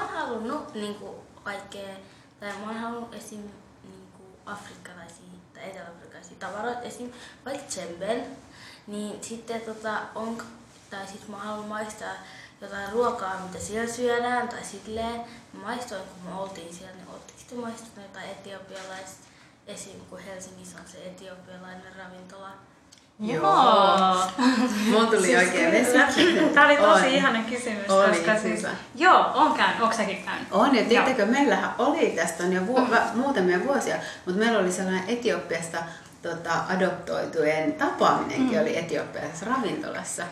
oon halunnut niin kuin kaikkea, tai mä oon halunnut esim. Niin kuin afrikkalaisia tai eteläafrikkalaisia tavaroita, esim. vaikka tsemben, niin sitten tota, on, tai sit mä haluan maistaa jotain ruokaa, mitä siellä syödään, tai silleen. Mä maistoin, kun me oltiin siellä, niin ootteko te maistuneet jotain etiopialaista, esim. kun Helsingissä on se etiopialainen ravintola. Joo. Mulla tuli oikein vesi. Tämä oli tosi On. ihana kysymys, Oli koska siis... hyvä. Joo, on käynyt. Onko säkin käynyt? On, ja tiedättekö, meillähän oli tästä on jo vu- va- muutamia vuosia, mutta meillä oli sellainen Etiopiasta tota, adoptoitujen tapaaminenkin Mm. oli Etiopiassa ravintolassa.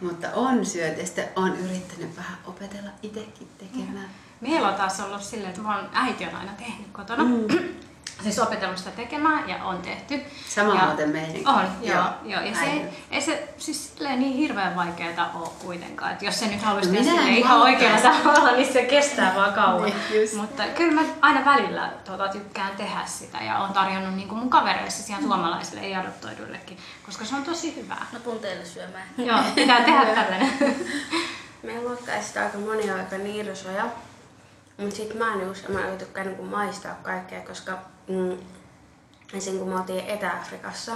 Mutta on syöty ja sitten on yrittänyt vähän opetella itsekin tekemään. Meillä on taas ollut silleen, että mä oon, äiti on aina tehnyt kotona. Mm. Siis opetellut sitä tekemään ja on tehty. Sama ja muuten meidänkin. On, joo. joo. Ja se, ei, ei se siis niin hirveän vaikeaa ole kuitenkaan. Että jos se nyt haluaisi No tehdä silleen ihan oikealla tavalla, niin se kestää vaan kauan. Niin, just. Mutta kyllä mä aina välillä tota, tykkään tehdä sitä ja on tarjonnut niin kuin mun kavereille siis ihan suomalaisille, ei adoptoiduillekin, koska se on tosi hyvää. Mä tuun teille syömään. Joo, pitää tehdä tällainen. Meidän luokkaisista aika moni on aika nirsoja. Mutta sit mä en just, mä en tykkää niinku maistaa kaikkea, koska mm, esim. kun me oltiin Etä-Afrikassa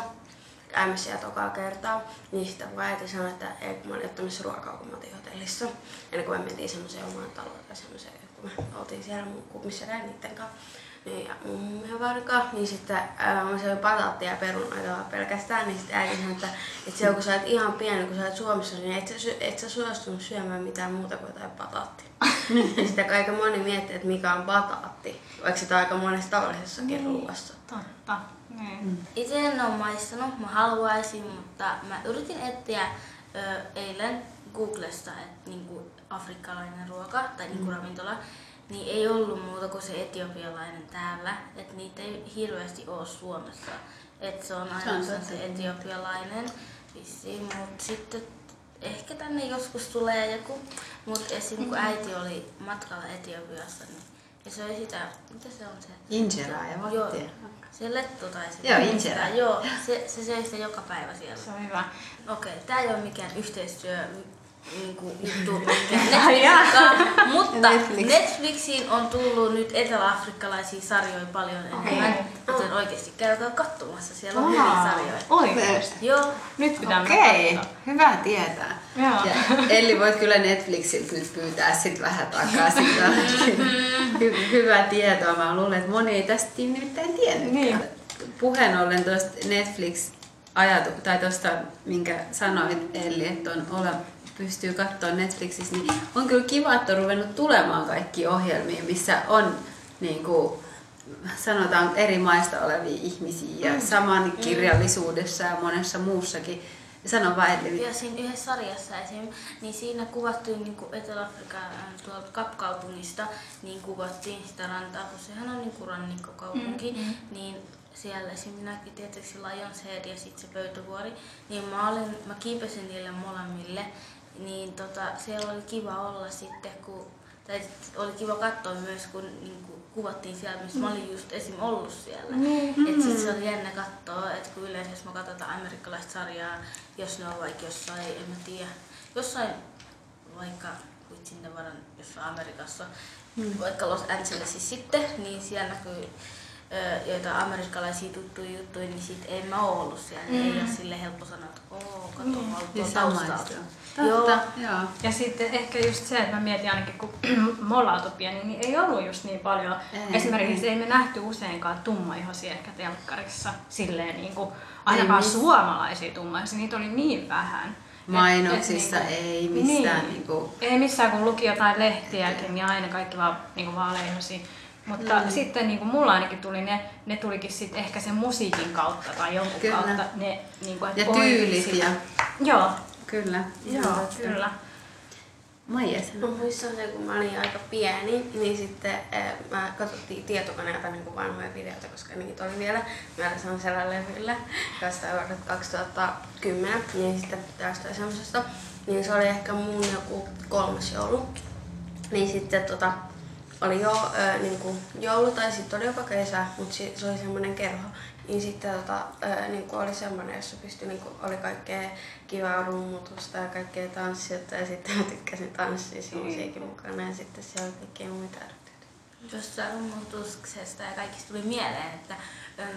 käymässä siellä tokaa kertaa, niin sitten kun äiti sanoi, että ei kun mä olin ottamassa ruokaa, kun mä oltiin hotellissa. Ennen kuin me mentiin semmoiseen omaan taloon tai semmoiseen, kun me oltiin siellä mun kupissa käyn niitten kanssa. Niin, ja mun varkaa, niin sitten ää, mä söin pataattia ja perunoita vaan pelkästään, niin sitten äiti sanoi, että, että se kun sä oot ihan pieni, kun sä oot Suomessa, niin et sä, et sä suostunut syömään mitään muuta kuin jotain pataattia. Ja sitten aika moni miettii, että mikä on pataatti, vaikka sitä on aika monessa tavallisessakin ruuassa. Totta. Niin. Itse en ole maistanut, mä haluaisin, mutta mä yritin etsiä ö, eilen Googlesta, että niinku afrikkalainen ruoka tai niinku ravintola, niin ei ollut muuta kuin se etiopialainen täällä, että niitä ei hirveästi ole Suomessa. Että se on ainoastaan totta. se etiopialainen vissiin, mutta sitten ehkä tänne joskus tulee joku, mutta esim. kun äiti oli matkalla Etiopiassa, niin ja söi sitä, mitä se on se? Injeraa ja Joo, vattia. se lettu tai se. Joo, injera. Joo, se, se söi sitä joka päivä siellä. Se on hyvä. Okei, tää ei ole mikään yhteistyö niinku, juttu Ai jaa. Netflixin mutta Netflix. Netflixiin on tullut nyt eteläafrikkalaisia sarjoja paljon enemmän, joten oikeasti käykää katsomassa, siellä on hyviä sarjoja. Oikeesti. Joo, Nyt pitää Okei, katsoa. hyvä tietää. Joo. Ja Elli, voit kyllä Netflixiltä nyt pyytää sit vähän takaisin. Hy- hyvä tietoa. Mä luulen, että moni ei tästä nimittäin tiennyt. Niin. Puheen ollen tuosta Netflix ajatu, tai tuosta, minkä sanoit Elli, että on ole, pystyy katsoa Netflixissä, niin on kyllä kiva, että on ruvennut tulemaan kaikki ohjelmia, missä on niin kuin, sanotaan eri maista olevia ihmisiä ja saman kirjallisuudessa ja monessa muussakin. Sano vaan Elli, ja siinä yhdessä sarjassa esim. niin siinä kuvattiin niin Etelä-Afrikan äh, tuolta Kapkaupungista, niin kuvattiin sitä rantaa, kun sehän on niin rannikkokaupunki, mm, niin siellä esim. minäkin tietysti Lionshead ja sitten se Pöytävuori, niin mä, olin, mä kiipesin niille molemmille, niin tota, siellä oli kiva olla sitten, kun, tai oli kiva katsoa myös, kun niin kuin, kuvattiin siellä, missä mä olin just esim. ollut siellä. Et sit se oli jännä katsoa, että kun yleensä jos mä katsotaan amerikkalaista sarjaa, jos ne on vaikka jossain, en mä tiedä, jossain vaikka vitsin ne varan jossain Amerikassa, vaikka Los Angelesissa sitten, niin siellä näkyy joita amerikkalaisia tuttuja juttuja, niin sit ei mä oo ollut siellä. Mm. Ei ole sille helppo sanoa, että oo, kato, mm. mä Niin tuolla taustalta. Joo. Totta, joo. Ja sitten ehkä just se, että mä mietin ainakin, kun me ollaan oltu pieni, niin ei ollut just niin paljon. Ei, Esimerkiksi ei me nähty useinkaan tummaihoisia ehkä telkkarissa silleen niin kuin, ainakaan miss- suomalaisia tummaihoisia, niitä oli niin vähän. Et- Mainoksissa et niinku- ei mistään Niin. niinku- Ei missään, kun luki jotain lehtiäkin ja aina kaikki vaan niin vaaleihoisia. Mutta mm. sitten niin kuin mulla ainakin tuli ne, ne tulikin sitten ehkä sen musiikin kautta tai jonkun Kyllä. kautta. Ne, niin kuin, Ja tyylit ja Joo, kyllä. joo, kyllä. Maija Mä sanoo. muistan se, kun mä olin aika pieni, niin sitten eh, mä katsottiin tietokoneelta niin kuin vanhoja videoita, koska niitä oli vielä meillä sellaisella levyllä, vuodelta 2010, niin sitten jostain semmoisesta, niin se oli ehkä mun joku kolmas joulu. Niin sitten tota, oli jo ö, niin kuin joulu tai sitten oli jopa kesä, mutta si- se oli semmoinen kerho. Niin sitten tota, ö, niin kuin oli semmoinen, jossa pystyi, niin kuin, oli kaikkea kivaa rummutusta ja kaikkea tanssiota ja sitten mä tykkäsin tanssia semmoisiakin mukana ja sitten siellä oli kaikkea muita ärsytyksiä. Tuosta rummutuksesta ja kaikista tuli mieleen, että äm,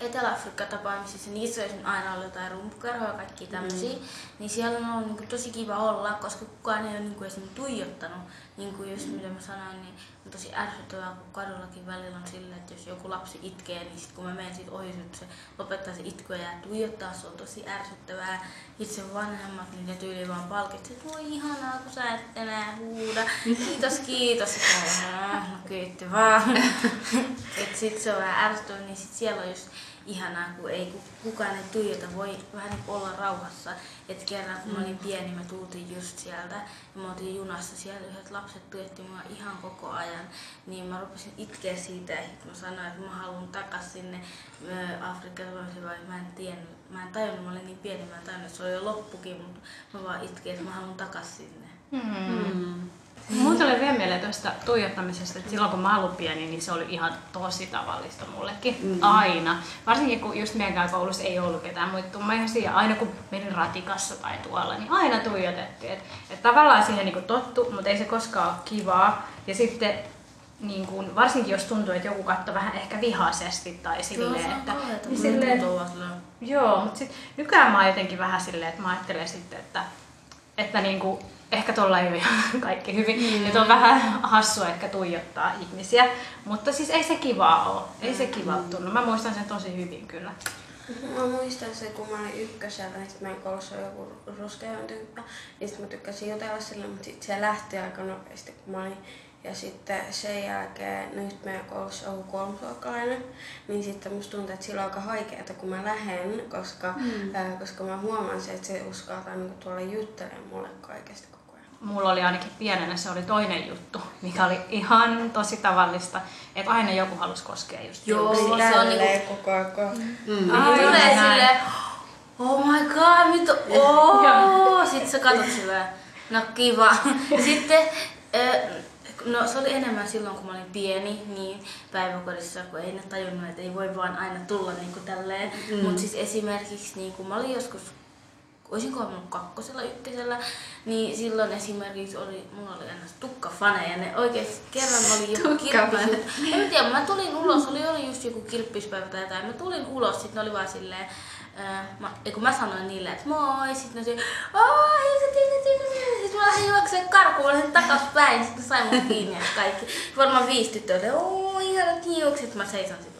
Etelä-Afrikka-tapaamisissa, niissä olisi aina ollut jotain rumpukerhoja ja kaikki tämmöisiä, mm. niin siellä on ollut niin kuin, tosi kiva olla, koska kukaan ei ole niin kuin, esimerkiksi tuijottanut, niin kuin just mitä mä sanoin, niin on tosi ärsyttävää, kun kadullakin välillä on silleen, että jos joku lapsi itkee, niin sit kun mä menen siitä ohi, sit se lopettaa se itku ja tuijottaa, se on tosi ärsyttävää. Itse vanhemmat, niin ne tyyli vaan palkitsi, että voi ihanaa, kun sä et enää huuda. Kiitos, kiitos. Ja no kiitti vaan. Et sit se on vähän ärsyttävää, niin sit siellä on just ihanaa, kun ei ku- kukaan ei tuijota, voi vähän niin olla rauhassa. Et kerran kun mä olin pieni, me tultiin just sieltä ja me oltiin junassa siellä, yhdet lapset tuijotti mua ihan koko ajan. Niin mä rupesin itkeä siitä ja sit mä sanoin, että mä haluan takas sinne Afrikkaan, vai mä en tiennyt, mä en tajunnut, mä olin niin pieni, mä en tajunnut, että se oli jo loppukin, mutta mä vaan itkin, että mä haluan takas sinne. Mm. Mun tulee vielä mieleen tuosta tuijottamisesta, että silloin kun mä olin pieni, niin se oli ihan tosi tavallista mullekin. Mm. Aina. Varsinkin kun just meidän koulussa ei ollut ketään muita tummaihoisia. Aina kun menin ratikassa tai tuolla, niin aina tuijotettiin. Et, et tavallaan siihen niin tottu, mutta ei se koskaan ole kivaa. Ja sitten niin kun, varsinkin jos tuntuu, että joku katsoo vähän ehkä vihaisesti tai silleen, että... Niin silleen, Joo, mutta sit nykyään mä oon jotenkin vähän silleen, että mä ajattelen sitten, että, että niinku, ehkä tuolla ei ole kaikki hyvin. Mm. Että on vähän hassua ehkä tuijottaa ihmisiä, mutta siis ei se kivaa ole. Ei se kiva tunnu. Mä muistan sen tosi hyvin kyllä. Mä muistan se, kun mä olin ykkösellä, niin meidän koulussa oli joku ruskean tyyppi. Niin sit mä tykkäsin jutella sille, mutta sit se lähti aika nopeasti, kun mä olin ja sitten sen jälkeen, no nyt meidän koulussa on kolmosluokkalainen, niin sitten musta tuntuu, että sillä on aika haikeeta, kun mä lähden, koska, mm. ää, koska mä huomaan se, että se uskaltaa niin tuolla juttelemaan mulle kaikesta koko ajan. Mulla oli ainakin pienenä se oli toinen juttu, mikä oli ihan tosi tavallista, että aina joku halusi koskea just Joo, se on niinku- koko ajan. Mm. Aivan Tulee silleen, oh my god, mitä, oh. Sitten sä katsot silleen, no kiva. Ja sitten, no se oli enemmän silloin, kun mä olin pieni, niin päiväkodissa, kun ei ne tajunnut, että ei voi vaan aina tulla niin kuin tälleen. Mm. Mutta siis esimerkiksi, niin kun mä olin joskus olisinko ollut kakkosella, ykkösellä, niin silloin esimerkiksi oli, mulla oli aina tukkafaneja, ne oikeesti kerran oli joku Tukkafane. kirppis. En mä tiedä, mä tulin ulos, oli, oli just joku kirppispäivä tai jotain, mä tulin ulos, sit ne oli vaan silleen, mä, ei kun mä sanoin niille, että moi, sit ne oli, aah, hei sä tiedät, tiedät, sit mä lähdin juoksemaan karkuun, lähdin takaspäin, sit ne sai mun kiinni ja kaikki. Varmaan viisi tyttöä, että oo, ihanat hiukset, mä seison sit.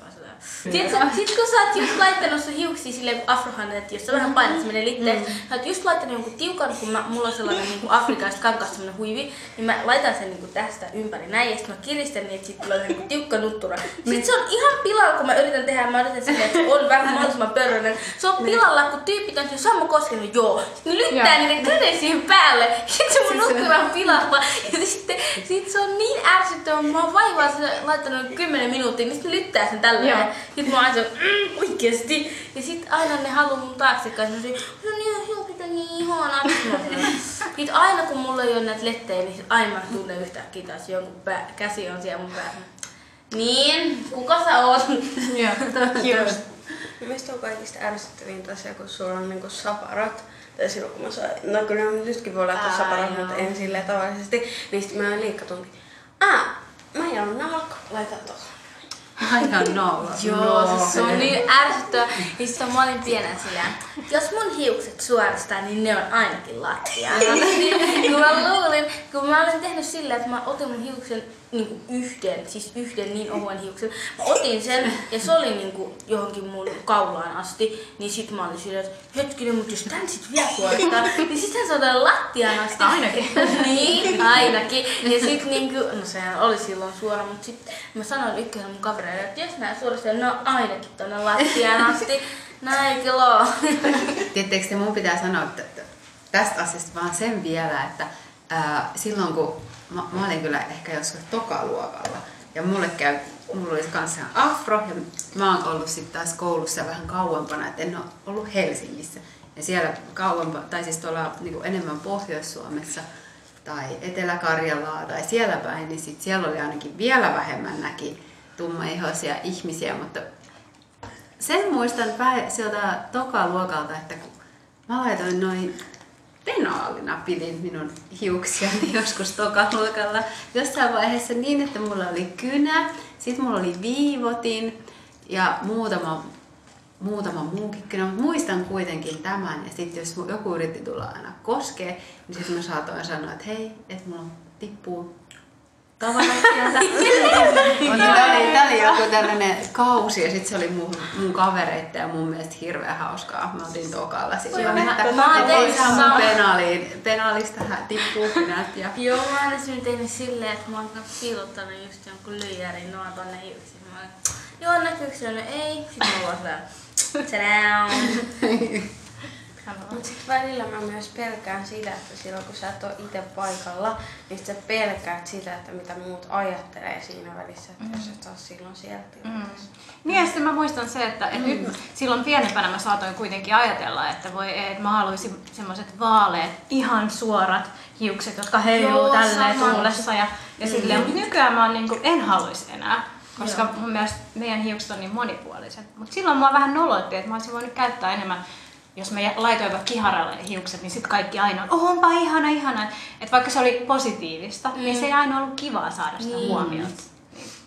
Tiedätkö, sit kun sä oot just laittanut sun hiuksia silleen kun afrohan, että jos sä vähän painat, se menee litteen. Sä oot just laittanut jonkun tiukan, kun mä, mulla on sellainen niin kuin afrikalaista kankaasta sellainen huivi, niin mä laitan sen niin kuin tästä ympäri näin, ja sit mä kiristän niin, että sit tulee niin kuin tiukka nuttura. Sit se on ihan pilalla, kun mä yritän tehdä, mä yritän silleen, että se on vähän mahdollisimman pörrönen. Se on pilalla, kun tyypit on jo Sammo Koskinen, joo. Sitten ne lyttää niiden käden siihen päälle. Sitten se mun nuttura on pilalla. Ja sitten sit se on niin ärsyttävää, mä oon vaivaa laittanut 10 minuuttia, niin sitten lyttää sen tällä Joo. Sitten mä oon aina se, mm, oikeesti. Ja sit aina ne haluu mun taakse kanssa. Se no niin, hiukset on niin ihanaa. Sitten aina kun mulla ei ole näitä lettejä, niin sit aina mä tunnen yhtäkkiä taas jonkun pää, käsi on siellä mun päässä. Niin, kuka sä oot? Joo, just. Mielestäni on kaikista ärsyttävintä se, kun sulla on niinku saparat. Tai silloin kun mä sain, no kyllä mä nytkin voi laittaa saparat, joo. mutta en silleen tavallisesti. Niin sitten mä oon liikkatunti. Ah, mä en ole nalkka, laita tuohon. Aivan nolla. Joo, siis se on niin ärsyttävää. Ja sitten mä olin pienen silleen, jos mun hiukset suoristaa, niin ne on ainakin lattialla. kun mä luulin, kun mä olin tehnyt silleen, että mä otin mun hiuksen niin yhden, siis yhden niin ohuen hiuksen. Mä otin sen ja se oli niin kuin johonkin mun kaulaan asti. Niin sit mä olin silleen, että hetkinen, mutta jos tän sit vielä suoristaa, niin sitten se on lattiaan asti. Ainakin. niin, ainakin. Ja sit niinku, no sehän oli silloin suora, mutta sit mä sanoin ykkösen mun kavereille, että jos mä suoristan, no ainakin tonne lattiaan asti. Näin kyllä. Tiedättekö te, mun pitää sanoa että että tästä asiasta vaan sen vielä, että ää, silloin kun mä, mä olin kyllä ehkä joskus tokaluokalla ja mulle käy, mulla oli kanssa afro ja mä oon ollut sitten taas koulussa vähän kauempana, että en ole ollut Helsingissä. Ja siellä kauempana, tai siis tuolla niin enemmän Pohjois-Suomessa tai Etelä-Karjalaa tai siellä päin, niin sit siellä oli ainakin vielä vähemmän näki tummaihoisia ihmisiä, mutta sen muistan sieltä toka-luokalta, että kun mä laitoin noin penaalina pidin minun hiuksiani joskus tokaluokalla. Jossain vaiheessa niin, että mulla oli kynä, sitten mulla oli viivotin ja muutama, muutama muukin kynä. Mutta muistan kuitenkin tämän ja sitten jos joku yritti tulla aina koskee, niin sitten mä saatoin sanoa, että hei, että mulla tippuu tavarat sieltä. Mutta tää oli, tää oli joku tällainen kausi ja sitten se oli mun, mun kavereitten ja mun mielestä hirveän hauskaa. Me oltiin tokalla silloin, mä- että, mä että ei saa mun penaaliin. Penaalista tippuu kynät ja Joo, mä esimerkiksi tehnyt silleen, että mä oon piilottanut just jonkun lyijärin noin tonne hiuksiin. Mä oon, joo, näkyykö se? Ei. Sitten mä vaan Tadam! Mutta sitten välillä mä myös pelkään sitä, että silloin kun sä et ole itse paikalla, niin sä pelkäät sitä, että mitä muut ajattelee siinä välissä, että jos et ole silloin siellä tilanteessa. Niin ja sitten mä muistan se, että et nyt silloin pienempänä mä saatoin kuitenkin ajatella, että voi että mä haluaisin semmoiset vaaleet, ihan suorat hiukset, jotka heiluu Joo, tälleen sama. tuulessa ja, ja silleen, mutta nykyään mä niinku, en haluaisi enää. Koska Joo. mun mielestä meidän hiukset on niin monipuoliset. Mutta silloin mua vähän noloitti, että mä olisin voinut käyttää enemmän jos mä laitoin vaikka kiharalle hiukset, niin sitten kaikki aina on, oh, onpa ihana, ihana. Että vaikka se oli positiivista, mm. niin se ei aina ollut kivaa saada sitä Niin. huomiota.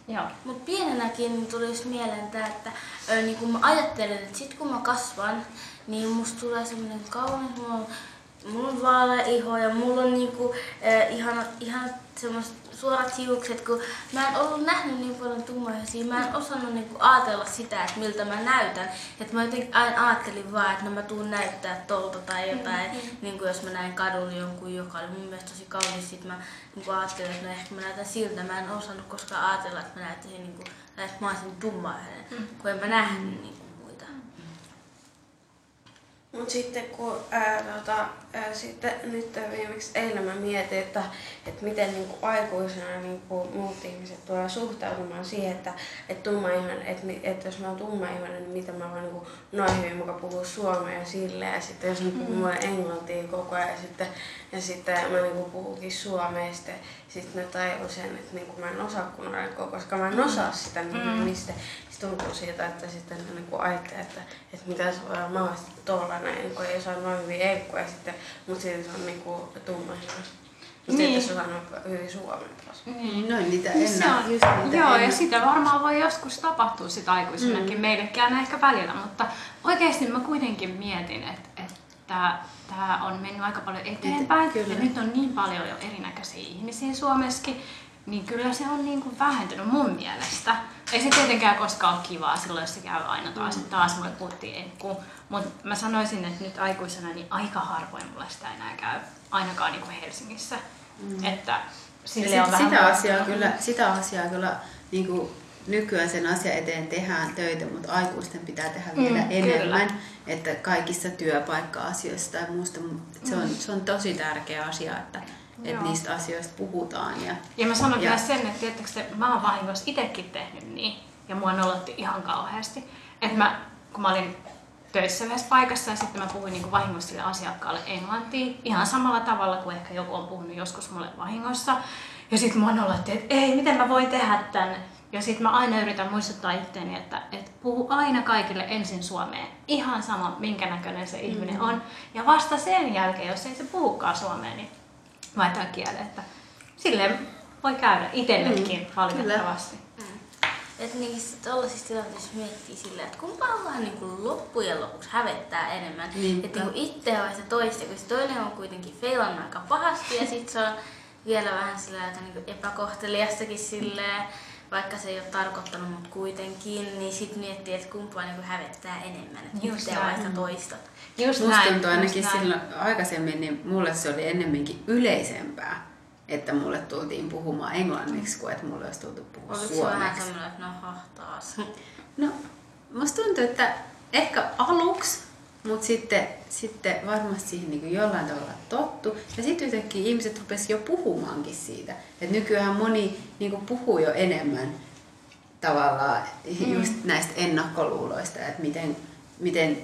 Niin, joo. Mut pienenäkin niin tuli just mieleen tää, että ö, niin kun mä ajattelen, että sit kun mä kasvan, niin musta tulee semmonen kaunis, mulla on, mulla on vaalea iho ja mulla on niinku, äh, ihan, ihan semmoiset suorat hiukset, kun mä en ollut nähnyt niin paljon tummaihoisia, mä en osannut niinku ajatella sitä, että miltä mä näytän. Että mä jotenkin aina ajattelin vaan, että no mä tuun näyttää tolta tai jotain, mm-hmm. niin kuin jos mä näin kadulla jonkun, joka oli mun mielestä tosi kaunis, sit mä niin ajattelin, että no ehkä mä näytän siltä. Mä en osannut koskaan ajatella, että mä näyttäisin niin kuin, että mä olisin tummaihoinen, mm. kun en mä nähnyt niin Mutta sitten kun ää, tota, ää, sitten nyt viimeksi eilen mä mietin, että, että miten niin kuin aikuisena niin kuin muut ihmiset tulee suhtautumaan siihen, että, että, tummaihoinen, että, mi- että jos mä oon tummaihoinen, niin miten mä voin niin kuin noin hyvin muka puhua suomea ja silleen. Ja sitten jos ne puhuu mulle englantia koko ajan ja sitten, ja sitten mä niin kuin puhukin suomea ja sitten, sitten ne tajuu sen, että niin kuin mä en osaa kunnolla, koska mä en osaa sitä, mm. sitten, sitten tuntuu siitä, että sitten niin kuin ajattelee, että, että mitä se voi olla mahdollisesti tollanen, niin kun ei osaa noin hyvin eikkua ja sitten, mutta silti se on niin kuin tummahinas. Mutta Niin. sitten se osaa hyvin suomea taas. niin, noin niitä Niin se on, just niitä joo, en- ja sitä varmaan voi joskus tapahtua sit aikuisenakin, mm. meillekin aina ehkä välillä, mutta oikeasti mä kuitenkin mietin, että, että tämä on mennyt aika paljon eteenpäin, Kyllä. ja nyt on niin paljon jo erinäköisiä ihmisiä Suomessakin, niin kyllä se on niin kuin vähentynyt mun mielestä. Ei se tietenkään koskaan ole kivaa silloin, jos se käy aina taas, mm. taas voi puhuttiin. Mutta mä sanoisin, että nyt aikuisena niin aika harvoin mulla sitä enää käy, ainakaan niin kuin Helsingissä. Mm. Että sille Ja on sit, vähän sitä, muuttunut. asiaa kyllä, sitä asiaa kyllä niin kuin nykyään sen asian eteen tehdään töitä, mutta aikuisten pitää tehdä Mm, vielä kyllä. enemmän. Että kaikissa työpaikka-asioissa tai muusta, se on, se on tosi tärkeä asia, että, että niistä asioista puhutaan. Ja, Ja mä sanon Ja- vielä sen, että te, mä oon vahingossa itsekin tehnyt niin, ja mua nolotti ihan kauheasti. Että mä, kun mä olin töissä yhdessä paikassa ja sitten mä puhuin niin vahingossa sille asiakkaalle englantia ihan samalla tavalla kuin ehkä joku on puhunut joskus mulle vahingossa. Ja sitten mua nolotti, että ei, miten mä voin tehdä tän. Ja sitten mä aina yritän muistuttaa itteeni, että, että puhu aina kaikille ensin suomeen. Ihan sama, minkä näköinen se ihminen on. Ja vasta sen jälkeen, jos ei se puhukaan suomea, niin vaihtaa kielen. Että silleen voi käydä itsellekin mm, valitettavasti. Että niissä tollaisissa tilanteissa miettii silleen, että kumpaa vähän niin kuin loppujen lopuksi hävettää enemmän. Niinpä. Että niin itseä vai sitä toista, kun se toinen on kuitenkin feilannut aika pahasti ja sitten se on vielä vähän sillä aika niin epäkohteliastakin silleen, vaikka se ei ole tarkoittanut, mutta kuitenkin, niin sitten miettii, että kumpaa niin hävettää enemmän, että Just itseä vai näin. sitä toista. Just Musta näin, tuntuu just ainakin näin. silloin aikaisemmin, niin mulle se oli ennemminkin yleisempää, että mulle tultiin puhumaan englanniksi, kuin että mulle olisi tultu puhua Oliko se vähän suomeksi. semmoinen, että no taas. No, musta tuntuu, että ehkä aluksi, mutta sitten, sitten varmasti siihen niin jollain tavalla tottu. Ja sitten yhtäkkiä ihmiset rupesi jo puhumaankin siitä. Et nykyään moni niin puhuu jo enemmän tavallaan mm. just näistä ennakkoluuloista, että miten, miten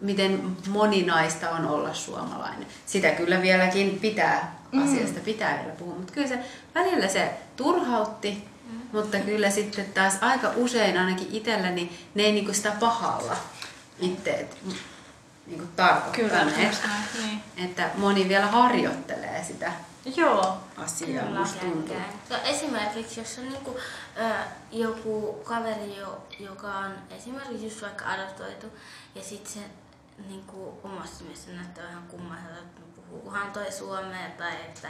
miten moninaista on olla suomalainen. Sitä kyllä vieläkin pitää, asiasta pitää vielä puhua, mutta kyllä se välillä se turhautti, mutta kyllä sitten taas aika usein ainakin itselläni ne ei niinku sitä pahalla itteet tarkoittaneet. just näin, niin. Että moni vielä harjoittelee sitä Joo. asiaa, Kyllä. musta tuntuu. No, esimerkiksi jos on niinku, ö, joku kaveri, jo, joka on esimerkiksi just vaikka adoptoitu ja sitten se niinku, omasta mielestä näyttää vähän kummaiselta, että puhuukohan toi suomea tai että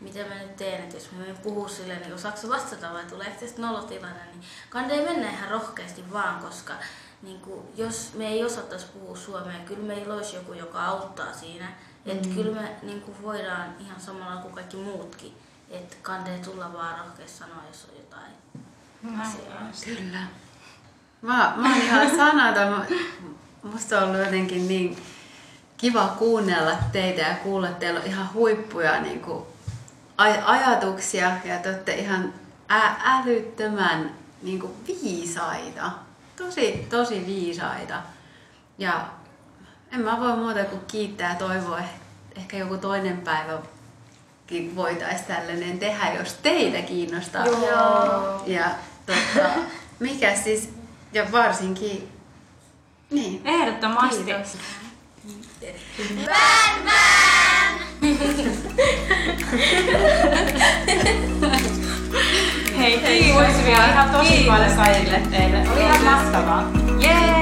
mitä mä nyt teen, että jos mä menen puhua silleen, niin osaako vastata vai tulee tästä nolotilanne, niin kannattaa mennä ihan rohkeasti vaan, koska niin kuin, jos me ei osattaisi puhua suomea, kyllä meillä olisi joku, joka auttaa siinä. Että kyllä me niin kuin, voidaan ihan samalla kuin kaikki muutkin. Että kandee tulla vaan rohkeasti sanoa, jos on jotain asiaa. Kyllä. Mä, mä oon ihan sanaton. Musta on ollut jotenkin niin kiva kuunnella teitä ja kuulla, että teillä on ihan huippuja niin kuin, aj- ajatuksia ja te olette ihan ä- älyttömän niin kuin, viisaita. Tosi, tosi viisaita. Ja en mä voi muuta kuin kiittää ja toivoa, että ehkä joku toinen päivä voitaisiin tällainen tehdä, jos teitä kiinnostaa. Joo. Ja tota, mikä siis, ja varsinkin, niin. Ehdottomasti. Kiitos. Hei, kiitos vielä. Ihan tosi paljon kaikille teille. Oli ihan mahtavaa. Jee!